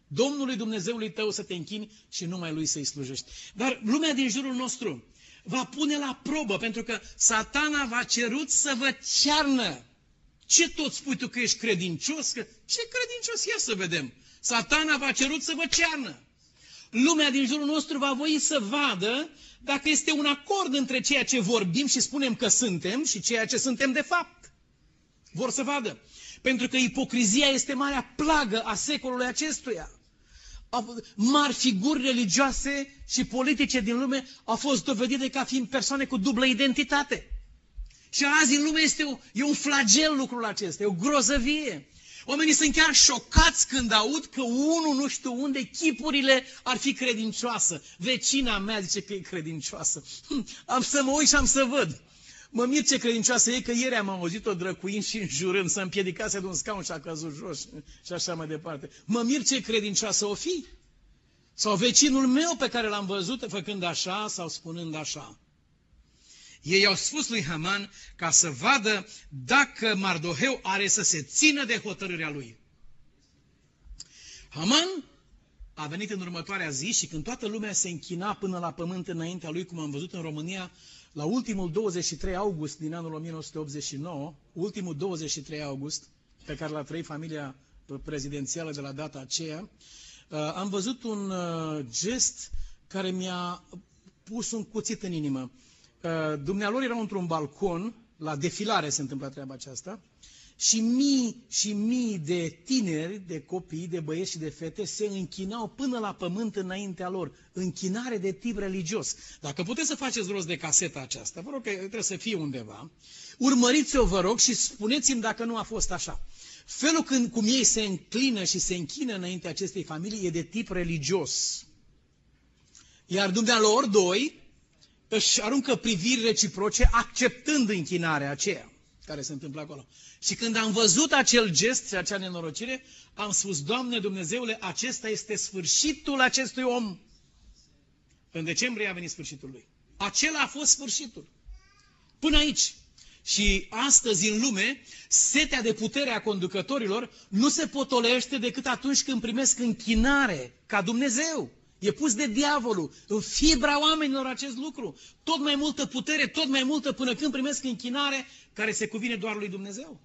Domnului Dumnezeului tău să te închini și numai Lui să-i slujești. Dar lumea din jurul nostru va pune la probă, pentru că satana va cerut să vă cearnă. Ce tot spui tu că ești credincios? Că... Ce credincios? Ia să vedem. Satana va cerut să vă cearnă. Lumea din jurul nostru va voi să vadă dacă este un acord între ceea ce vorbim și spunem că suntem și ceea ce suntem de fapt. Vor să vadă. Pentru că ipocrizia este marea plagă a secolului acestuia mari figuri religioase și politice din lume au fost dovedite ca fiind persoane cu dublă identitate. Și azi în lume este o, e un flagel lucrul acesta, e o grozăvie. Oamenii sunt chiar șocați când aud că unul nu știu unde chipurile ar fi credincioasă. Vecina mea zice că e credincioasă. Hm, am să mă uit și am să văd. Mă mir ce credincioasă e că ieri am auzit-o drăcuind și înjurând, să împiedicase de un scaun și a căzut jos și așa mai departe. Mă mir ce credincioasă o fi. Sau vecinul meu pe care l-am văzut făcând așa sau spunând așa. Ei au spus lui Haman ca să vadă dacă Mardoheu are să se țină de hotărârea lui. Haman a venit în următoarea zi și când toată lumea se închina până la pământ înaintea lui, cum am văzut în România, la ultimul 23 august din anul 1989, ultimul 23 august, pe care l-a trăit familia prezidențială de la data aceea, uh, am văzut un uh, gest care mi-a pus un cuțit în inimă. Uh, dumnealor era într-un balcon, la defilare se întâmplă treaba aceasta, și mii și mii de tineri, de copii, de băieți și de fete se închinau până la pământ înaintea lor. Închinare de tip religios. Dacă puteți să faceți rost de caseta aceasta, vă rog că trebuie să fie undeva, urmăriți-o, vă rog, și spuneți-mi dacă nu a fost așa. Felul când, cum ei se înclină și se închină înaintea acestei familii e de tip religios. Iar dumnealor doi își aruncă priviri reciproce acceptând închinarea aceea care se întâmplă acolo. Și când am văzut acel gest și acea nenorocire, am spus, Doamne Dumnezeule, acesta este sfârșitul acestui om. În decembrie a venit sfârșitul lui. Acela a fost sfârșitul. Până aici. Și astăzi în lume, setea de putere a conducătorilor nu se potolește decât atunci când primesc închinare ca Dumnezeu. E pus de diavolul, în fibra oamenilor acest lucru. Tot mai multă putere, tot mai multă până când primesc închinare care se cuvine doar lui Dumnezeu.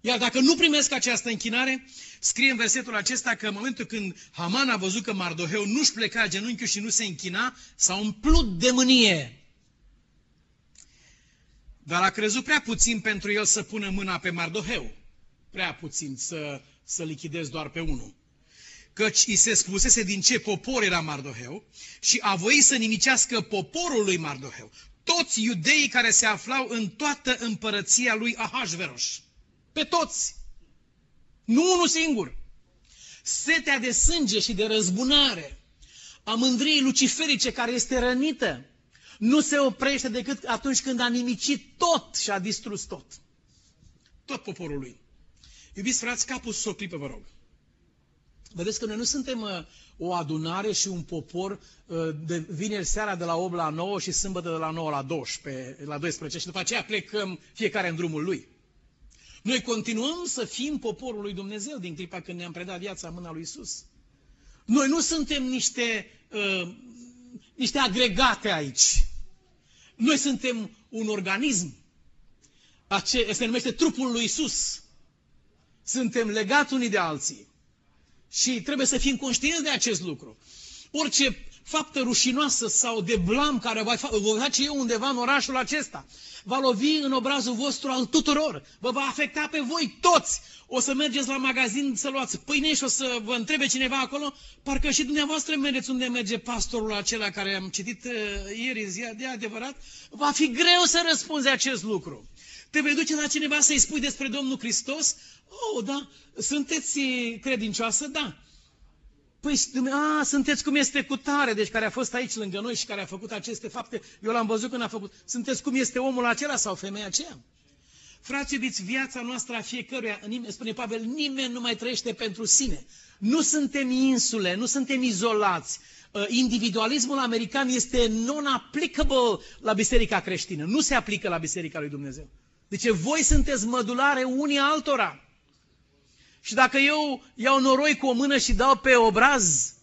Iar dacă nu primesc această închinare, scrie în versetul acesta că în momentul când Haman a văzut că Mardoheu nu-și pleca genunchiul și nu se închina, s-a umplut de mânie. Dar a crezut prea puțin pentru el să pună mâna pe Mardoheu. Prea puțin să, să lichidez doar pe unul căci îi se spusese din ce popor era Mardoheu și a voit să nimicească poporul lui Mardoheu, toți iudeii care se aflau în toată împărăția lui Ahasveros. Pe toți. Nu unul singur. Setea de sânge și de răzbunare a mândriei luciferice care este rănită nu se oprește decât atunci când a nimicit tot și a distrus tot. Tot poporul lui. Iubiți frați, capul s-o clipă, vă rog. Vedeți că noi nu suntem uh, o adunare și un popor uh, de vineri seara de la 8 la 9 și sâmbătă de la 9 la 12, la 12 și după aceea plecăm fiecare în drumul lui. Noi continuăm să fim poporul lui Dumnezeu din clipa când ne-am predat viața în mâna lui Isus. Noi nu suntem niște, uh, niște agregate aici. Noi suntem un organism. Ace- se numește trupul lui Isus. Suntem legați unii de alții. Și trebuie să fim conștienți de acest lucru. Orice faptă rușinoasă sau de blam care va face eu undeva în orașul acesta, va lovi în obrazul vostru al tuturor, vă va afecta pe voi toți. O să mergeți la magazin să luați pâine și o să vă întrebe cineva acolo, parcă și dumneavoastră mergeți unde merge pastorul acela care am citit uh, ieri în ziua de adevărat, va fi greu să răspunzi acest lucru. Te vei duce la cineva să-i spui despre Domnul Hristos? Oh, da, sunteți credincioasă? Da. Păi, a, sunteți cum este cu tare, deci care a fost aici lângă noi și care a făcut aceste fapte. Eu l-am văzut când a făcut. Sunteți cum este omul acela sau femeia aceea? Frați iubiți, viața noastră a fiecăruia, spune Pavel, nimeni nu mai trăiește pentru sine. Nu suntem insule, nu suntem izolați. Uh, individualismul american este non-applicable la biserica creștină. Nu se aplică la biserica lui Dumnezeu. Deci voi sunteți mădulare unii altora. Și dacă eu iau noroi cu o mână și dau pe obraz,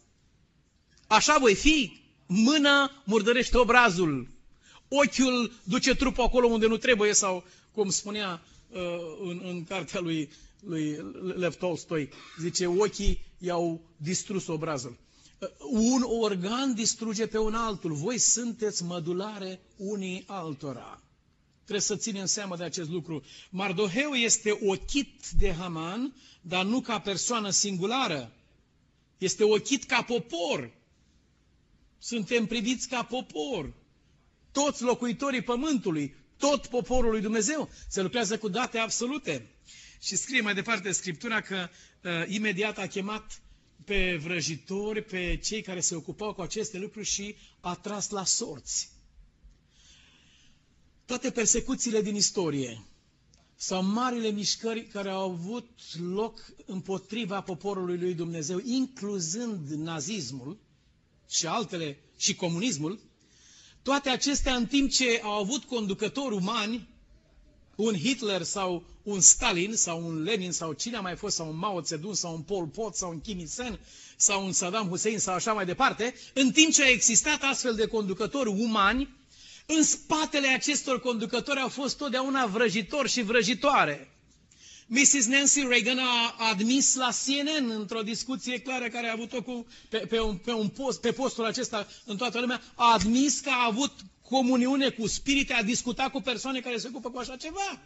așa voi fi. Mâna murdărește obrazul. Ochiul duce trupul acolo unde nu trebuie sau, cum spunea uh, în, în cartea lui, lui Lev Tolstoi, zice, ochii i-au distrus obrazul. Uh, un organ distruge pe un altul. Voi sunteți mădulare unii altora. Trebuie să ținem seama de acest lucru. Mardoheu este ochit de Haman, dar nu ca persoană singulară. Este ochit ca popor. Suntem priviți ca popor. Toți locuitorii pământului, tot poporul lui Dumnezeu, se lucrează cu date absolute. Și scrie mai departe Scriptura că uh, imediat a chemat pe vrăjitori, pe cei care se ocupau cu aceste lucruri și a tras la sorți. Toate persecuțiile din istorie sau marile mișcări care au avut loc împotriva poporului lui Dumnezeu, incluzând nazismul și altele și comunismul, toate acestea în timp ce au avut conducători umani, un Hitler sau un Stalin sau un Lenin sau cine a mai fost, sau un Mao Zedong sau un Pol Pot sau un Kim Il-sen sau un Saddam Hussein sau așa mai departe, în timp ce a existat astfel de conducători umani, în spatele acestor conducători au fost totdeauna vrăjitori și vrăjitoare. Mrs. Nancy Reagan a admis la CNN într-o discuție clară care a avut-o cu, pe, pe, un, pe, un post, pe postul acesta în toată lumea, a admis că a avut comuniune cu spirite, a discutat cu persoane care se ocupă cu așa ceva.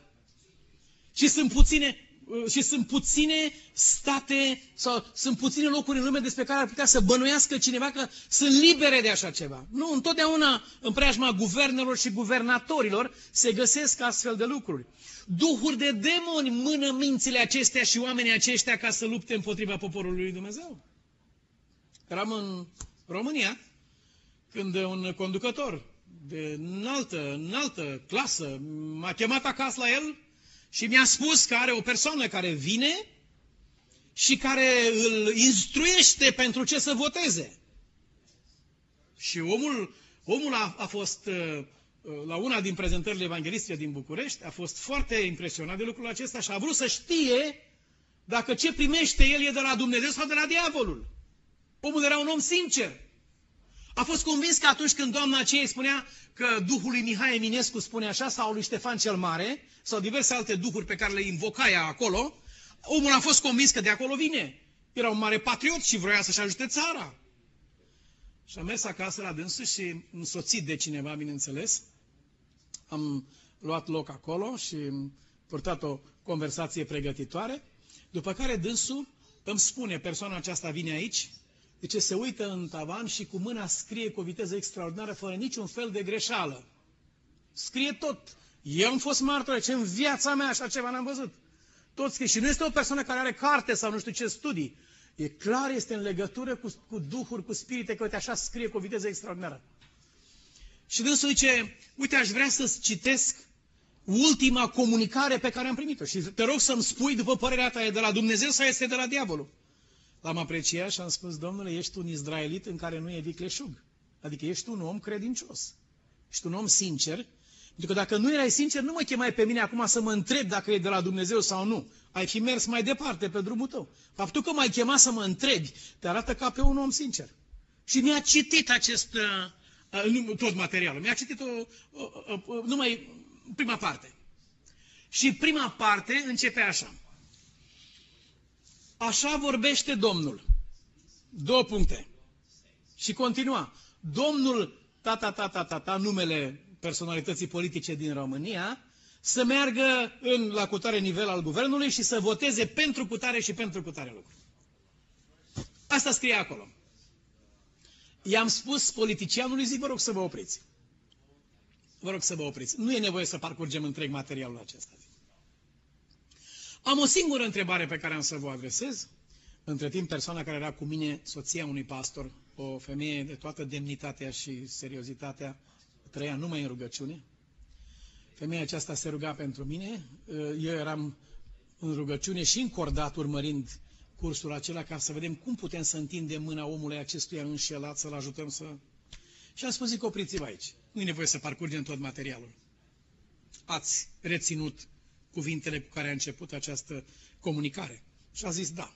Și sunt puține, uh, și sunt puține state sau sunt puține locuri în lume despre care ar putea să bănuiască cineva că sunt libere de așa ceva. Nu, întotdeauna în preajma guvernelor și guvernatorilor se găsesc astfel de lucruri. Duhuri de demoni mână mințile acestea și oamenii aceștia ca să lupte împotriva poporului lui Dumnezeu. Eram în România când un conducător de înaltă, înaltă clasă m-a chemat acasă la el și mi-a spus că are o persoană care vine și care îl instruiește pentru ce să voteze. Și omul, omul a, a fost, uh, la una din prezentările evangheliste din București, a fost foarte impresionat de lucrul acesta și a vrut să știe dacă ce primește el e de la Dumnezeu sau de la diavolul. Omul era un om sincer. A fost convins că atunci când doamna aceea spunea că Duhul lui Mihai Eminescu spune așa, sau lui Ștefan cel Mare, sau diverse alte duhuri pe care le invoca ea acolo, omul a fost convins că de acolo vine. Era un mare patriot și vroia să-și ajute țara. Și am mers acasă la dânsul și însoțit de cineva, bineînțeles, am luat loc acolo și am purtat o conversație pregătitoare, după care dânsul îmi spune, persoana aceasta vine aici, ce se uită în tavan și cu mâna scrie cu o viteză extraordinară, fără niciun fel de greșeală. Scrie tot. Eu am fost martor, ce în viața mea așa ceva n-am văzut. Tot scrie. Și nu este o persoană care are carte sau nu știu ce studii. E clar, este în legătură cu, cu duhuri, cu spirite, că uite așa scrie cu o viteză extraordinară. Și dânsul zice, uite, aș vrea să-ți citesc ultima comunicare pe care am primit-o. Și te rog să-mi spui, după părerea ta, e de la Dumnezeu sau este de la diavolul? L-am apreciat și am spus, domnule, ești un izraelit în care nu e vicleșug. Adică ești un om credincios. Ești un om sincer. Pentru că dacă nu erai sincer, nu mă chemai pe mine acum să mă întreb dacă e de la Dumnezeu sau nu. Ai fi mers mai departe pe drumul tău. Faptul că m-ai chemat să mă întrebi, te arată ca pe un om sincer. Și mi-a citit acest, uh, uh, tot materialul, mi-a citit o, o, o, o, numai prima parte. Și prima parte începe așa. Așa vorbește Domnul. Două puncte. Și continua. Domnul, tata, tata, tata, numele personalității politice din România, să meargă în, la cutare nivel al guvernului și să voteze pentru cutare și pentru cutare lucru. Asta scrie acolo. I-am spus politicianului, zic, vă rog să vă opriți. Vă rog să vă opriți. Nu e nevoie să parcurgem întreg materialul acesta. Am o singură întrebare pe care am să vă adresez. Între timp, persoana care era cu mine, soția unui pastor, o femeie de toată demnitatea și seriozitatea, trăia numai în rugăciune. Femeia aceasta se ruga pentru mine, eu eram în rugăciune și încordat urmărind cursul acela ca să vedem cum putem să întindem mâna omului acestuia înșelat, să-l ajutăm să... Și am spus, zic, opriți-vă aici. Nu e nevoie să parcurgem tot materialul. Ați reținut cuvintele cu care a început această comunicare. Și a zis, da,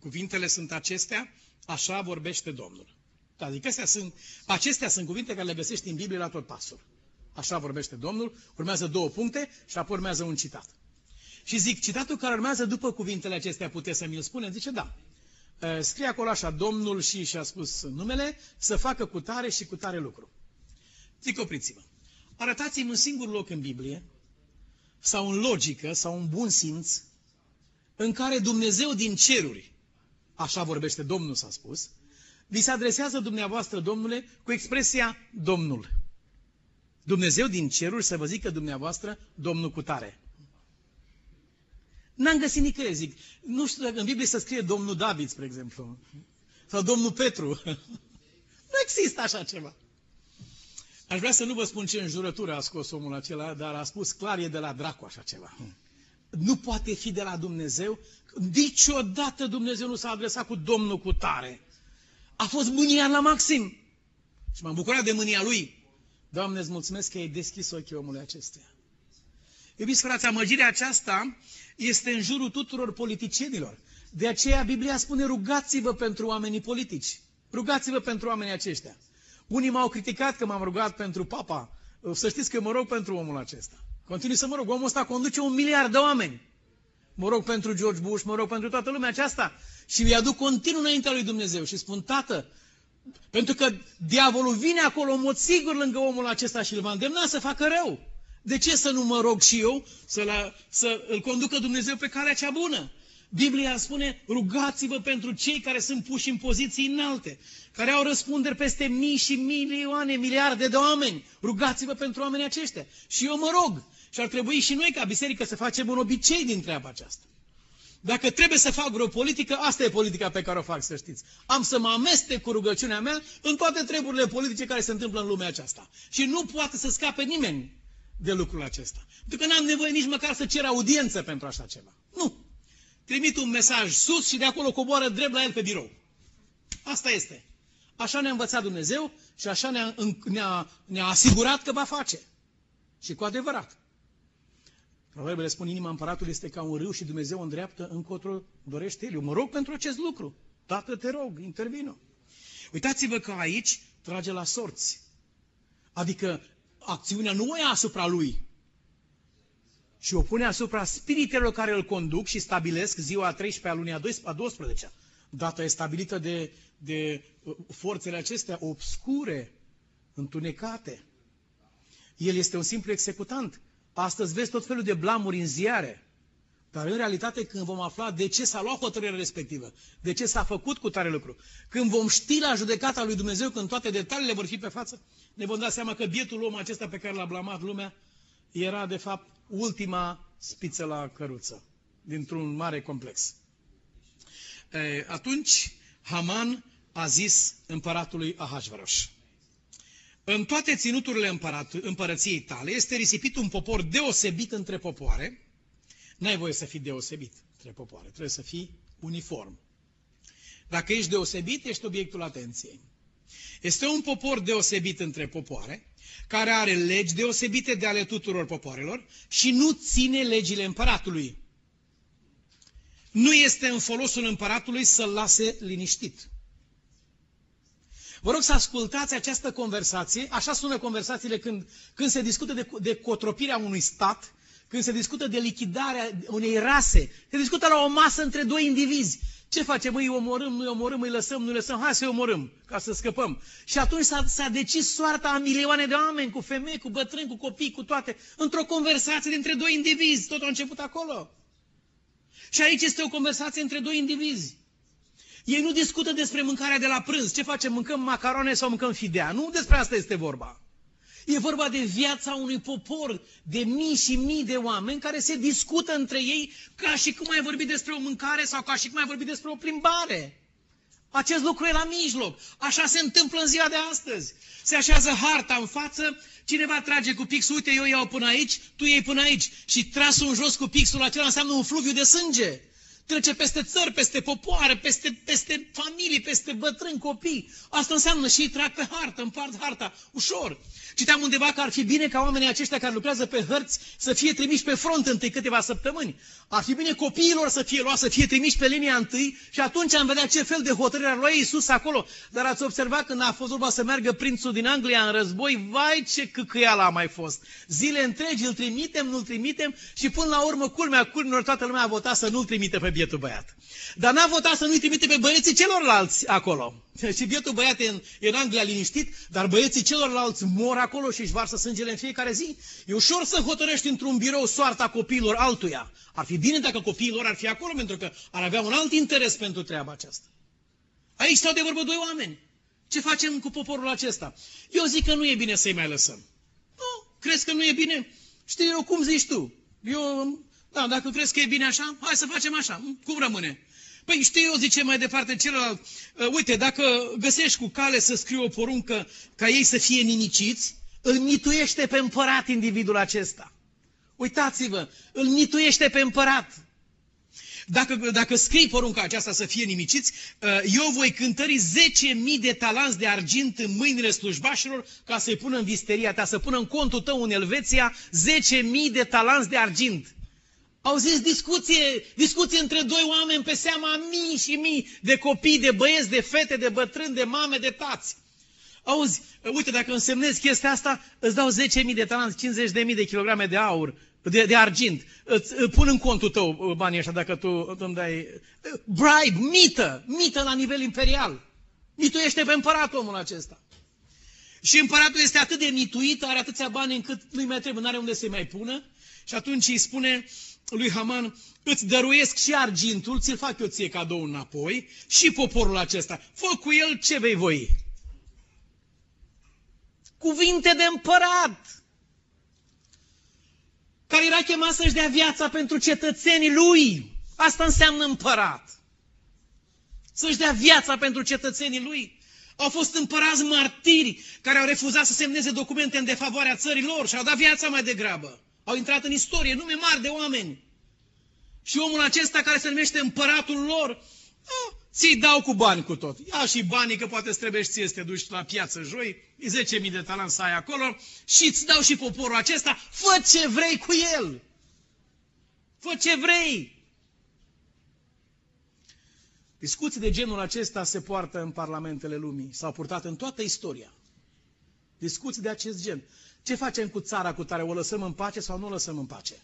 cuvintele sunt acestea, așa vorbește Domnul. Adică astea sunt, acestea sunt cuvinte care le găsești în Biblie la tot pasul. Așa vorbește Domnul, urmează două puncte și apoi urmează un citat. Și zic, citatul care urmează după cuvintele acestea puteți să mi-l spune? Zice, da. Scrie acolo așa, Domnul și și-a spus numele, să facă cu tare și cu tare lucru. Zic, opriți-vă. Arătați-mi un singur loc în Biblie sau în logică sau în bun simț în care Dumnezeu din ceruri, așa vorbește Domnul s-a spus, vi se adresează dumneavoastră, Domnule, cu expresia Domnul. Dumnezeu din ceruri să vă zică dumneavoastră Domnul cu tare. N-am găsit nicăieri, zic. Nu știu dacă în Biblie să scrie Domnul David, spre exemplu. Sau Domnul Petru. [LAUGHS] nu există așa ceva. Aș vrea să nu vă spun ce înjurătură a scos omul acela, dar a spus clar e de la dracu așa ceva. Nu poate fi de la Dumnezeu. Niciodată Dumnezeu nu s-a adresat cu Domnul cu tare. A fost mânia la maxim. Și m-am bucurat de mânia lui. Doamne, îți mulțumesc că ai deschis ochii omului acestuia. Iubiți frați, amăgirea aceasta este în jurul tuturor politicienilor. De aceea Biblia spune rugați-vă pentru oamenii politici. Rugați-vă pentru oamenii aceștia. Unii m-au criticat că m-am rugat pentru papa. Să știți că mă rog pentru omul acesta. Continui să mă rog. Omul ăsta conduce un miliard de oameni. Mă rog pentru George Bush, mă rog pentru toată lumea aceasta. Și îi aduc continuu înaintea lui Dumnezeu și spun, tată, pentru că diavolul vine acolo în mod sigur lângă omul acesta și îl va îndemna să facă rău. De ce să nu mă rog și eu să, la, să îl conducă Dumnezeu pe calea cea bună? Biblia spune, rugați-vă pentru cei care sunt puși în poziții înalte, care au răspunderi peste mii și milioane, miliarde de oameni. Rugați-vă pentru oamenii aceștia. Și eu mă rog. Și ar trebui și noi ca biserică să facem un obicei din treaba aceasta. Dacă trebuie să fac vreo politică, asta e politica pe care o fac, să știți. Am să mă amestec cu rugăciunea mea în toate treburile politice care se întâmplă în lumea aceasta. Și nu poate să scape nimeni de lucrul acesta. Pentru că n-am nevoie nici măcar să cer audiență pentru așa ceva. Nu. Trimit un mesaj sus și de acolo coboară drept la el pe birou. Asta este. Așa ne-a învățat Dumnezeu și așa ne-a, ne-a, ne-a asigurat că va face. Și cu adevărat. Proverbele spun, inima împăratului este ca un râu și Dumnezeu îndreaptă încotro dorește El. Eu mă rog pentru acest lucru. Tată, te rog, intervină. Uitați-vă că aici trage la sorți. Adică acțiunea nu o ia asupra lui, și o pune asupra spiritelor care îl conduc și stabilesc ziua a 13 a lunii a 12 Data e stabilită de, de uh, forțele acestea obscure, întunecate. El este un simplu executant. Astăzi vezi tot felul de blamuri în ziare. Dar în realitate când vom afla de ce s-a luat hotărârea respectivă, de ce s-a făcut cu tare lucru, când vom ști la judecata lui Dumnezeu, când toate detaliile vor fi pe față, ne vom da seama că bietul om acesta pe care l-a blamat lumea era de fapt ultima spiță la căruță dintr-un mare complex. E, atunci Haman a zis împăratului Ahasveros. În toate ținuturile împărat, împărăției tale este risipit un popor deosebit între popoare. N-ai voie să fii deosebit între popoare, trebuie să fii uniform. Dacă ești deosebit, ești obiectul atenției. Este un popor deosebit între popoare, care are legi deosebite de ale tuturor popoarelor și nu ține legile împăratului. Nu este în folosul împăratului să-l lase liniștit. Vă rog să ascultați această conversație, așa sună conversațiile când, când se discută de, de cotropirea unui stat, când se discută de lichidarea unei rase, se discută la o masă între doi indivizi. Ce facem? Îi omorâm, nu-i omorâm, îi lăsăm, nu-i lăsăm, hai să-i omorâm, ca să scăpăm. Și atunci s-a, s-a decis soarta a milioane de oameni, cu femei, cu bătrâni, cu copii, cu toate, într-o conversație dintre doi indivizi. Tot a început acolo. Și aici este o conversație între doi indivizi. Ei nu discută despre mâncarea de la prânz. Ce facem? Mâncăm macarone sau mâncăm fidea? Nu despre asta este vorba. E vorba de viața unui popor de mii și mii de oameni care se discută între ei ca și cum ai vorbit despre o mâncare sau ca și cum ai vorbit despre o plimbare. Acest lucru e la mijloc. Așa se întâmplă în ziua de astăzi. Se așează harta în față, cineva trage cu pixul, uite, eu iau până aici, tu iei până aici. Și trasul în jos cu pixul acela înseamnă un fluviu de sânge trece peste țări, peste popoare, peste, peste familii, peste bătrâni, copii. Asta înseamnă și ei trag pe hartă, împart harta, ușor. Citeam undeva că ar fi bine ca oamenii aceștia care lucrează pe hărți să fie trimiși pe front întâi câteva săptămâni. Ar fi bine copiilor să fie luați, să fie trimiși pe linia întâi și atunci am vedea ce fel de hotărâre ar lua Iisus acolo. Dar ați observat când a fost vorba să meargă prințul din Anglia în război, vai ce căcăială a mai fost. Zile întregi îl trimitem, nu-l trimitem și până la urmă, culmea culmilor, toată lumea a votat să nu-l trimite pe bietul băiat. Dar n-a votat să nu-i trimite pe băieții celorlalți acolo. [LAUGHS] Și bietul băiat e în, e în Anglia liniștit, dar băieții celorlalți mor acolo și își varsă sângele în fiecare zi. E ușor să hotărăști într-un birou soarta copiilor altuia. Ar fi bine dacă copiilor ar fi acolo, pentru că ar avea un alt interes pentru treaba aceasta. Aici stau de vorbă doi oameni. Ce facem cu poporul acesta? Eu zic că nu e bine să-i mai lăsăm. Nu, crezi că nu e bine? Știi eu cum zici tu? Eu, da, dacă crezi că e bine așa, hai să facem așa. Cum rămâne? Păi știu eu, zice mai departe celălalt, uh, uite, dacă găsești cu cale să scriu o poruncă ca ei să fie nimiciți, îl mituiește pe împărat individul acesta. Uitați-vă, îl mituiește pe împărat. Dacă, dacă scrii porunca aceasta să fie nimiciți, uh, eu voi cântări 10.000 de talanți de argint în mâinile slujbașilor ca să-i pună în visteria ta, să pună în contul tău în Elveția 10.000 de talanți de argint. Au zis discuție, discuție între doi oameni pe seama mii și mii de copii, de băieți, de fete, de bătrâni, de mame, de tați. Auzi, uite, dacă însemnezi chestia asta, îți dau 10.000 de talanți, 50.000 de kilograme de aur, de, de argint. Îți pun în contul tău uh, banii ăștia dacă tu îmi dai... Uh, bribe, mită, mită la nivel imperial. Mituiește pe împărat omul acesta. Și împăratul este atât de mituit, are atâția bani încât nu-i mai trebuie, nu are unde să-i mai pună. Și atunci îi spune lui Haman, îți dăruiesc și argintul, ți-l fac eu ție cadou înapoi, și poporul acesta. Fă cu el ce vei voi. Cuvinte de împărat, care era chemat să-și dea viața pentru cetățenii lui. Asta înseamnă împărat. Să-și dea viața pentru cetățenii lui. Au fost împărați martiri care au refuzat să semneze documente în defavoarea țării lor și au dat viața mai degrabă. Au intrat în istorie nume mari de oameni. Și omul acesta care se numește împăratul lor, a, ți dau cu bani cu tot. Ia și banii că poate îți trebuie și ție să te duci la piață joi, 10.000 de talanți să ai acolo și îți dau și poporul acesta, fă ce vrei cu el. Fă ce vrei. Discuții de genul acesta se poartă în parlamentele lumii. S-au purtat în toată istoria. Discuții de acest gen. Ce facem cu țara cu tare? O lăsăm în pace sau nu o lăsăm în pace?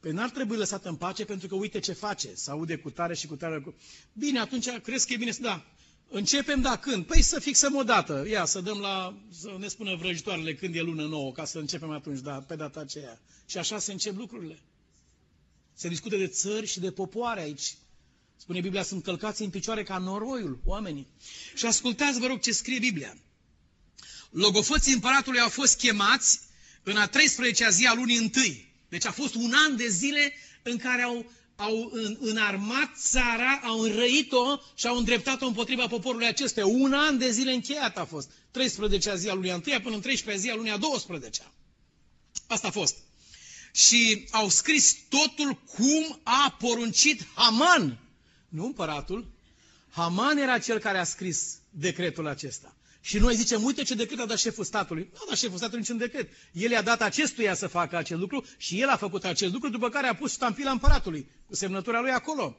Păi n-ar trebui lăsat în pace pentru că uite ce face. Să aude cu tare și cu tare. Cu... Bine, atunci crezi că e bine să da. Începem, da, când? Păi să fixăm o dată. Ia, să dăm la, să ne spună vrăjitoarele când e lună nouă, ca să începem atunci, da, pe data aceea. Și așa se încep lucrurile. Se discută de țări și de popoare aici. Spune Biblia, sunt călcați în picioare ca noroiul, oamenii. Și ascultați, vă rog, ce scrie Biblia. Logofoții împăratului au fost chemați în a 13-a zi a lunii întâi. Deci a fost un an de zile în care au, au înarmat țara, au înrăit-o și au îndreptat-o împotriva poporului acestea. Un an de zile încheiat a fost. 13-a zi a lunii întâia până în 13-a zi a lunii a 12-a. Asta a fost. Și au scris totul cum a poruncit Haman nu împăratul. Haman era cel care a scris decretul acesta. Și noi zicem, uite ce decret a dat șeful statului. Nu a dat șeful statului niciun decret. El i-a dat acestuia să facă acel lucru și el a făcut acel lucru, după care a pus ștampila împăratului, cu semnătura lui acolo.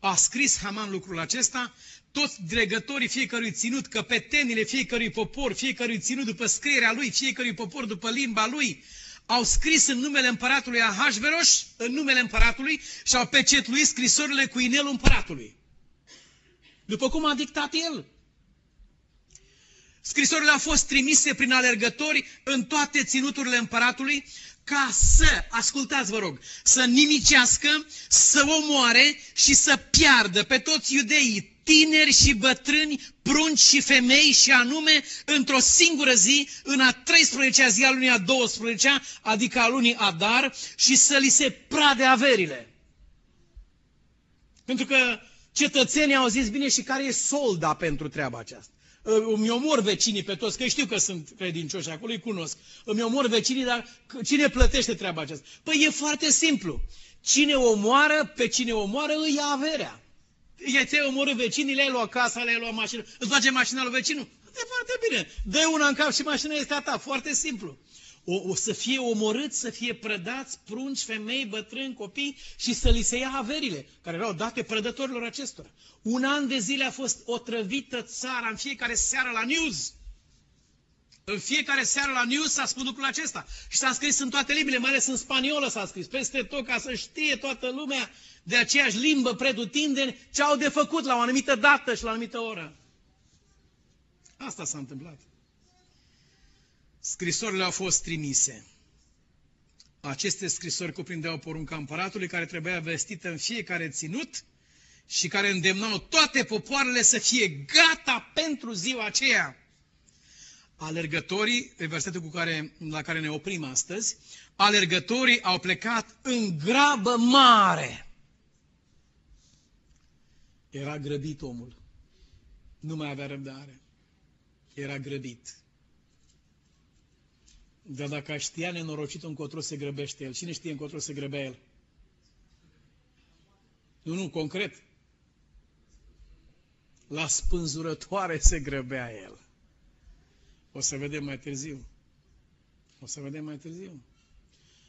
A scris Haman lucrul acesta, toți dregătorii fiecărui ținut, căpetenile fiecărui popor, fiecărui ținut după scrierea lui, fiecărui popor după limba lui, au scris în numele împăratului Ahasveros, în numele împăratului, și au pecetluit scrisorile cu inelul împăratului. După cum a dictat el. Scrisorile au fost trimise prin alergători în toate ținuturile împăratului ca să, ascultați vă rog, să nimicească, să omoare și să piardă pe toți iudeii, tineri și bătrâni, prunci și femei și anume într-o singură zi, în a 13-a zi a lunii a 12-a, adică a lunii Adar, și să li se prade averile. Pentru că cetățenii au zis, bine, și care e solda pentru treaba aceasta? Îmi omor vecinii pe toți, că știu că sunt credincioși acolo, îi cunosc. Îmi omor vecinii, dar cine plătește treaba aceasta? Păi e foarte simplu. Cine omoară, pe cine omoară, îi ia averea. E ți-ai omorât vecinii, le-ai luat casa, le-ai luat mașină, îți face mașina lui vecinul? E foarte bine. dă una în cap și mașina este a ta. Foarte simplu. O, o să fie omorâți, să fie prădați prunci, femei, bătrâni, copii și să li se ia averile, care erau date prădătorilor acestora. Un an de zile a fost otrăvită țara în fiecare seară la news. În fiecare seară la news s-a spus lucrul acesta. Și s-a scris în toate limbile, mai ales în spaniolă s-a scris, peste tot, ca să știe toată lumea de aceeași limbă predutindeni ce au de făcut la o anumită dată și la o anumită oră. Asta s-a întâmplat. Scrisorile au fost trimise. Aceste scrisori cuprindeau porunca împăratului care trebuia vestită în fiecare ținut și care îndemnau toate popoarele să fie gata pentru ziua aceea. Alergătorii, versetul cu care, la care ne oprim astăzi, alergătorii au plecat în grabă mare. Era grăbit omul. Nu mai avea răbdare. Era grăbit. Dar dacă știa nenorocit încotro se grăbește el, cine știe încotro se grăbea el? Nu, nu, concret. La spânzurătoare se grăbea el. O să vedem mai târziu. O să vedem mai târziu.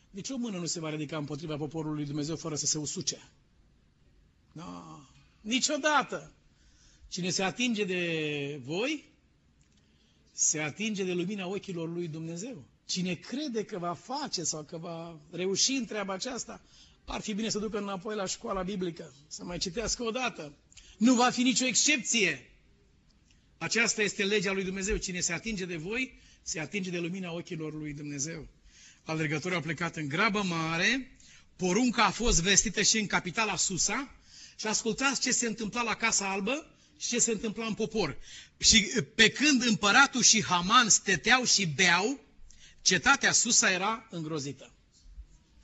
Nici o mână nu se va ridica împotriva poporului lui Dumnezeu fără să se usuce. No, niciodată. Cine se atinge de voi, se atinge de lumina ochilor lui Dumnezeu. Cine crede că va face sau că va reuși în treaba aceasta, ar fi bine să ducă înapoi la școala biblică, să mai citească o dată. Nu va fi nicio excepție. Aceasta este legea lui Dumnezeu. Cine se atinge de voi, se atinge de lumina ochilor lui Dumnezeu. Alergătorii au plecat în grabă mare, porunca a fost vestită și în capitala Susa și ascultați ce se întâmpla la Casa Albă și ce se întâmpla în popor. Și pe când împăratul și Haman steteau și beau, cetatea Susa era îngrozită.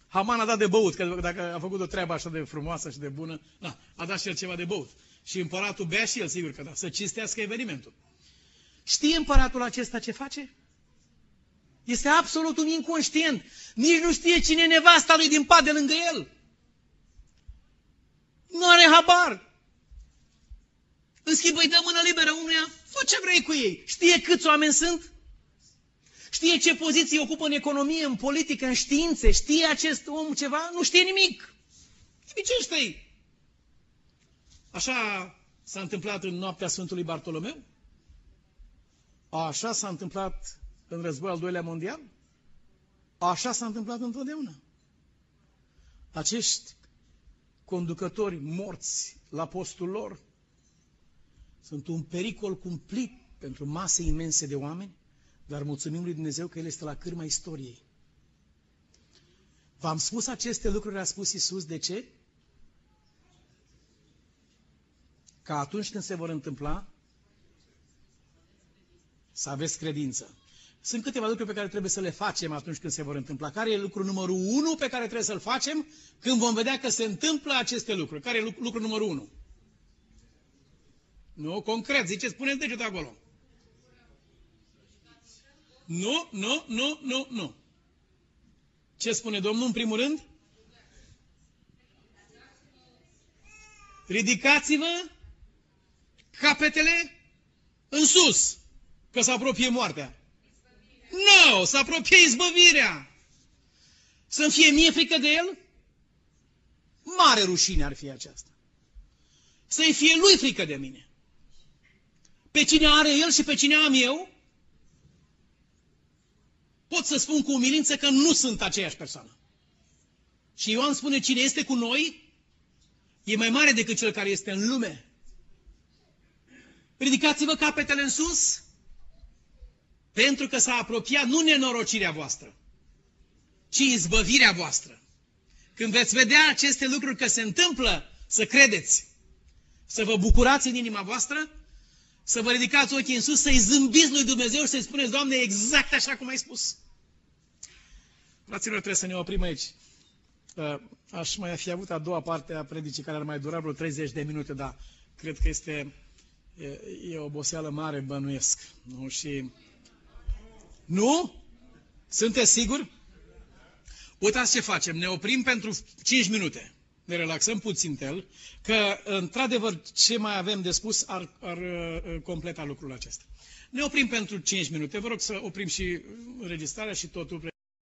Haman a dat de băut, că dacă a făcut o treabă așa de frumoasă și de bună, da, a dat și el ceva de băut. Și împăratul bea și el, sigur că da, să cinstească evenimentul. Știe împăratul acesta ce face? Este absolut un inconștient. Nici nu știe cine e nevasta lui din pat de lângă el. Nu are habar. În schimb îi dă mână liberă unuia, fă ce vrei cu ei. Știe câți oameni sunt? Știe ce poziție ocupă în economie, în politică, în științe? Știe acest om ceva? Nu știe nimic. Nimicește-i. Așa s-a întâmplat în noaptea Sfântului Bartolomeu? Așa s-a întâmplat în războiul al doilea mondial? Așa s-a întâmplat întotdeauna. Acești conducători morți la postul lor sunt un pericol cumplit pentru mase imense de oameni, dar mulțumim lui Dumnezeu că El este la cârma istoriei. V-am spus aceste lucruri, a spus Isus, de ce? Ca atunci când se vor întâmpla, să aveți credință. Sunt câteva lucruri pe care trebuie să le facem atunci când se vor întâmpla. Care e lucrul numărul unu pe care trebuie să-l facem când vom vedea că se întâmplă aceste lucruri? Care e lucrul numărul unu? Nu, concret, ziceți, puneți degetul acolo. Nu, nu, nu, nu, nu. Ce spune Domnul în primul rând? Ridicați-vă capetele în sus, că se apropie moartea. Nu, no, să apropie izbăvirea. Să-mi fie mie frică de el? Mare rușine ar fi aceasta. Să-i fie lui frică de mine. Pe cine are el și pe cine am eu, pot să spun cu umilință că nu sunt aceeași persoană. Și Ioan spune, cine este cu noi, e mai mare decât cel care este în lume. Ridicați-vă capetele în sus, pentru că s-a apropiat nu nenorocirea voastră, ci izbăvirea voastră. Când veți vedea aceste lucruri că se întâmplă, să credeți, să vă bucurați în inima voastră, să vă ridicați ochii în sus, să-i zâmbiți lui Dumnezeu și să-i spuneți, Doamne, exact așa cum ai spus. Fraților, trebuie să ne oprim aici. Uh, aș mai fi avut a doua parte a predicii care ar mai dura vreo 30 de minute, dar cred că este e, e oboseală mare, bănuiesc. Nu? Și nu? Sunteți siguri? Uitați ce facem. Ne oprim pentru 5 minute. Ne relaxăm puțin tel, că într-adevăr ce mai avem de spus ar, ar uh, completa lucrul acesta. Ne oprim pentru 5 minute. Vă rog să oprim și înregistrarea și totul.